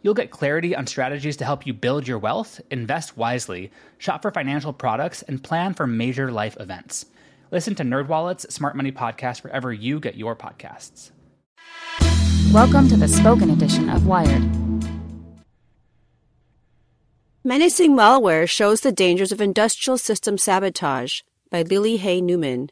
You'll get clarity on strategies to help you build your wealth, invest wisely, shop for financial products, and plan for major life events. Listen to NerdWallet's Smart Money Podcast wherever you get your podcasts. Welcome to the spoken edition of Wired. Menacing Malware Shows the Dangers of Industrial System Sabotage by Lily Hay Newman.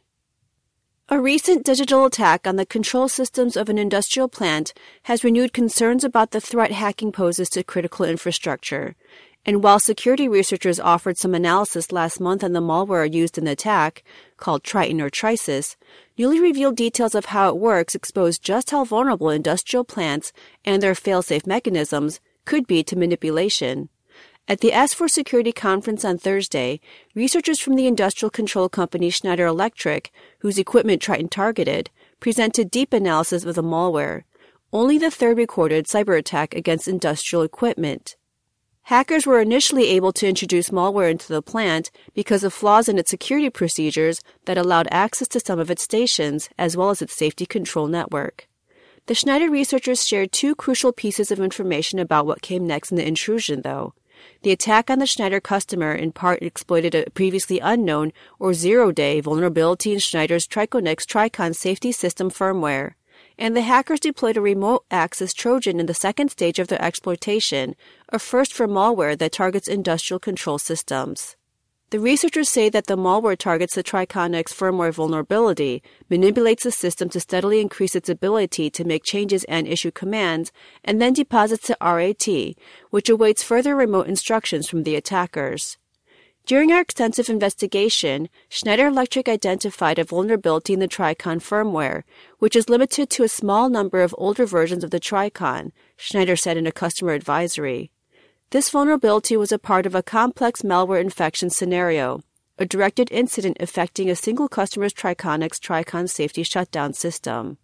A recent digital attack on the control systems of an industrial plant has renewed concerns about the threat hacking poses to critical infrastructure. And while security researchers offered some analysis last month on the malware used in the attack, called Triton or Trisis, newly revealed details of how it works expose just how vulnerable industrial plants and their fail-safe mechanisms could be to manipulation. At the S4 Security Conference on Thursday, researchers from the industrial control company Schneider Electric, whose equipment Triton targeted, presented deep analysis of the malware, only the third recorded cyber attack against industrial equipment. Hackers were initially able to introduce malware into the plant because of flaws in its security procedures that allowed access to some of its stations as well as its safety control network. The Schneider researchers shared two crucial pieces of information about what came next in the intrusion, though. The attack on the Schneider customer in part exploited a previously unknown or zero day vulnerability in Schneider's Triconex Tricon safety system firmware and the hackers deployed a remote access Trojan in the second stage of their exploitation, a first for malware that targets industrial control systems. The researchers say that the malware targets the Triconex firmware vulnerability, manipulates the system to steadily increase its ability to make changes and issue commands, and then deposits the RAT, which awaits further remote instructions from the attackers. During our extensive investigation, Schneider Electric identified a vulnerability in the Tricon firmware, which is limited to a small number of older versions of the Tricon, Schneider said in a customer advisory. This vulnerability was a part of a complex malware infection scenario, a directed incident affecting a single customer's Triconex Tricon safety shutdown system.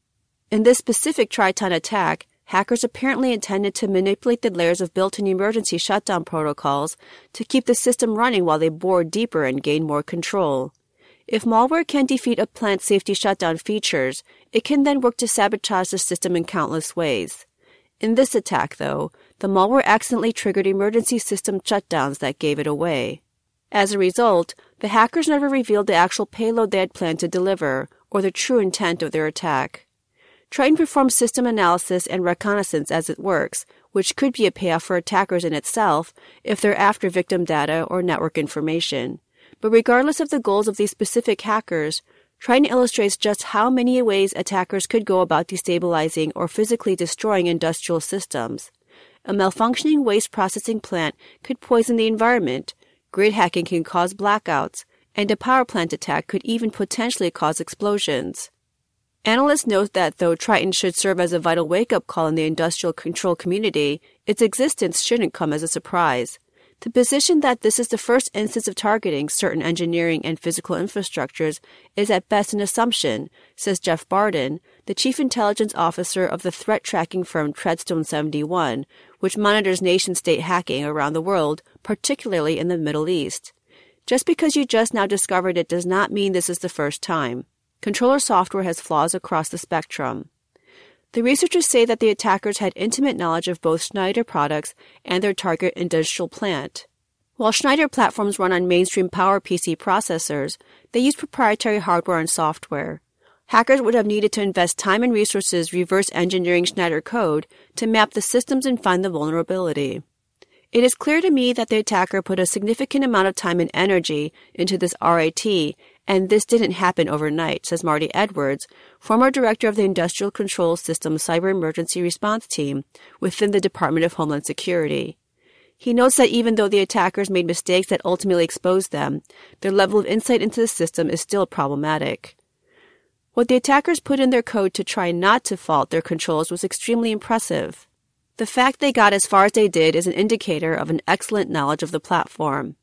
In this specific Triton attack, hackers apparently intended to manipulate the layers of built in emergency shutdown protocols to keep the system running while they bore deeper and gain more control. If malware can defeat a plant's safety shutdown features, it can then work to sabotage the system in countless ways. In this attack, though, the malware accidentally triggered emergency system shutdowns that gave it away. As a result, the hackers never revealed the actual payload they had planned to deliver or the true intent of their attack. Triton performs system analysis and reconnaissance as it works, which could be a payoff for attackers in itself if they're after victim data or network information. But regardless of the goals of these specific hackers, Triton illustrates just how many ways attackers could go about destabilizing or physically destroying industrial systems. A malfunctioning waste processing plant could poison the environment, grid hacking can cause blackouts, and a power plant attack could even potentially cause explosions. Analysts note that though Triton should serve as a vital wake up call in the industrial control community, its existence shouldn't come as a surprise. The position that this is the first instance of targeting certain engineering and physical infrastructures is at best an assumption, says Jeff Bardin, the chief intelligence officer of the threat tracking firm Treadstone 71, which monitors nation state hacking around the world, particularly in the Middle East. Just because you just now discovered it does not mean this is the first time. Controller software has flaws across the spectrum. The researchers say that the attackers had intimate knowledge of both Schneider products and their target industrial plant. While Schneider platforms run on mainstream PowerPC processors, they use proprietary hardware and software. Hackers would have needed to invest time and resources reverse engineering Schneider code to map the systems and find the vulnerability. It is clear to me that the attacker put a significant amount of time and energy into this RAT, and this didn't happen overnight, says Marty Edwards, former director of the Industrial Control Systems Cyber Emergency Response Team within the Department of Homeland Security. He notes that even though the attackers made mistakes that ultimately exposed them, their level of insight into the system is still problematic. What the attackers put in their code to try not to fault their controls was extremely impressive. The fact they got as far as they did is an indicator of an excellent knowledge of the platform.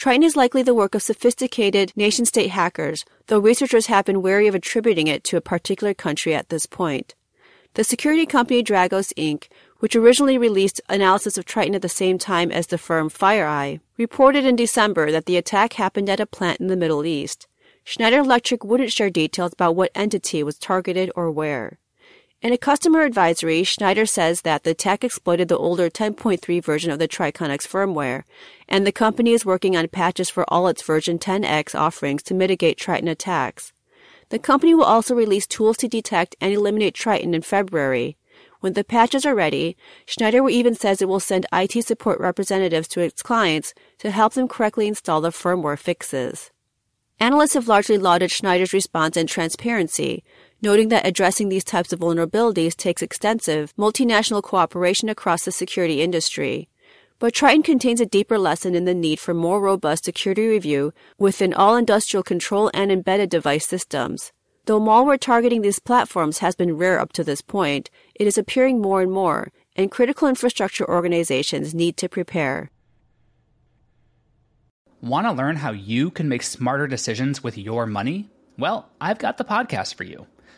Triton is likely the work of sophisticated nation state hackers, though researchers have been wary of attributing it to a particular country at this point. The security company Dragos Inc., which originally released analysis of Triton at the same time as the firm FireEye, reported in December that the attack happened at a plant in the Middle East. Schneider Electric wouldn't share details about what entity was targeted or where. In a customer advisory, Schneider says that the attack exploited the older 10.3 version of the Triconex firmware, and the company is working on patches for all its version 10X offerings to mitigate Triton attacks. The company will also release tools to detect and eliminate Triton in February. When the patches are ready, Schneider even says it will send IT support representatives to its clients to help them correctly install the firmware fixes. Analysts have largely lauded Schneider's response and transparency, noting that addressing these types of vulnerabilities takes extensive multinational cooperation across the security industry. But Triton contains a deeper lesson in the need for more robust security review within all industrial control and embedded device systems. Though malware targeting these platforms has been rare up to this point, it is appearing more and more, and critical infrastructure organizations need to prepare. Want to learn how you can make smarter decisions with your money? Well, I've got the podcast for you.